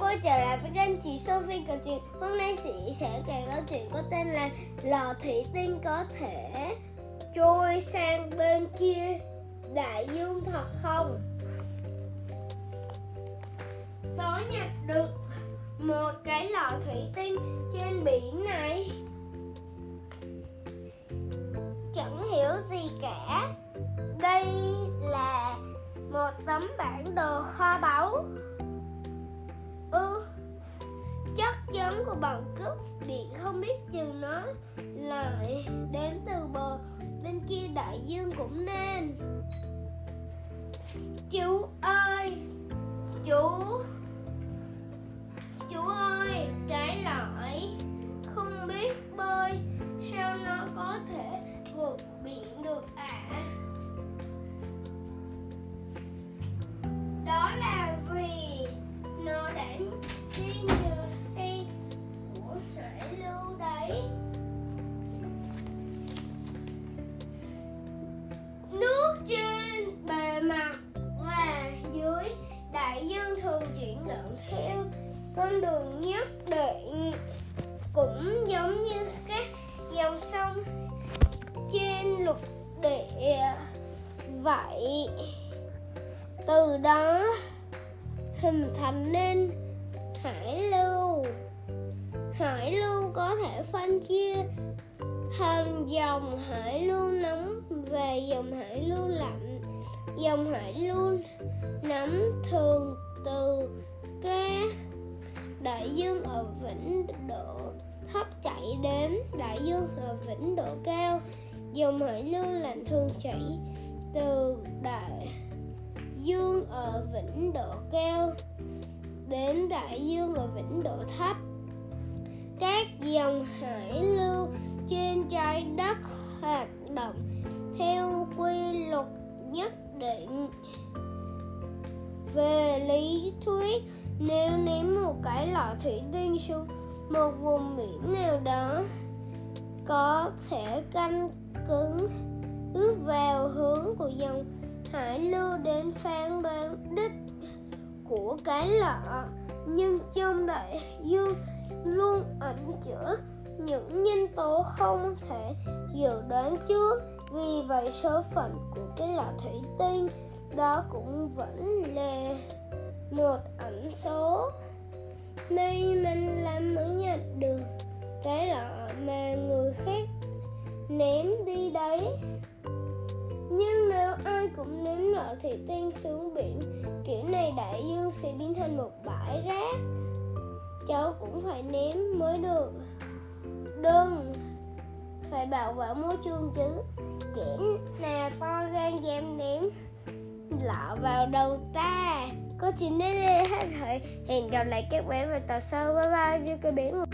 quay trở lại với kênh chị Sophie kể chuyện Hôm nay chị sẽ kể câu chuyện có tên là Lò thủy tinh có thể trôi sang bên kia đại dương thật không? Tôi nhặt được một cái lò thủy tinh trên biển này. Chẳng hiểu gì cả. Đây là một tấm bản đồ kho báu ư? Chất giống của bọn cướp điện không biết chừng nó lại đến từ bờ, bên kia đại dương cũng nên. Chú ơi! Chú! Con đường nhất định cũng giống như các dòng sông trên lục địa vậy. Từ đó hình thành nên hải lưu. Hải lưu có thể phân chia thành dòng hải lưu nóng và dòng hải lưu lạnh. Dòng hải lưu nóng thường từ dương ở vĩnh độ thấp chảy đến đại dương ở vĩnh độ cao. Dòng hải lưu lạnh thường chảy từ đại dương ở vĩnh độ cao đến đại dương ở vĩnh độ thấp. Các dòng hải lưu trên trái đất hoạt động theo quy luật nhất định. Về lý thuyết nếu ném một cái lọ thủy tinh xuống một vùng biển nào đó, có thể canh cứng ước vào hướng của dòng hải lưu đến phán đoán đích của cái lọ. Nhưng trong đại dương luôn ẩn chứa những nhân tố không thể dự đoán trước. Vì vậy, số phận của cái lọ thủy tinh đó cũng vẫn là một ẩn số. May mình lắm mới nhận được cái lọ mà người khác ném đi đấy. Nhưng nếu ai cũng ném lọ thì tan xuống biển kiểu này đại dương sẽ biến thành một bãi rác. Cháu cũng phải ném mới được. Đừng phải bảo vệ môi trường chứ. Kẻ nào to gan dám ném lọ vào đầu ta? Có chuyện đến đây hết rồi hẹn gặp lại các bạn vào tập sau. Bye bye chưa cái biển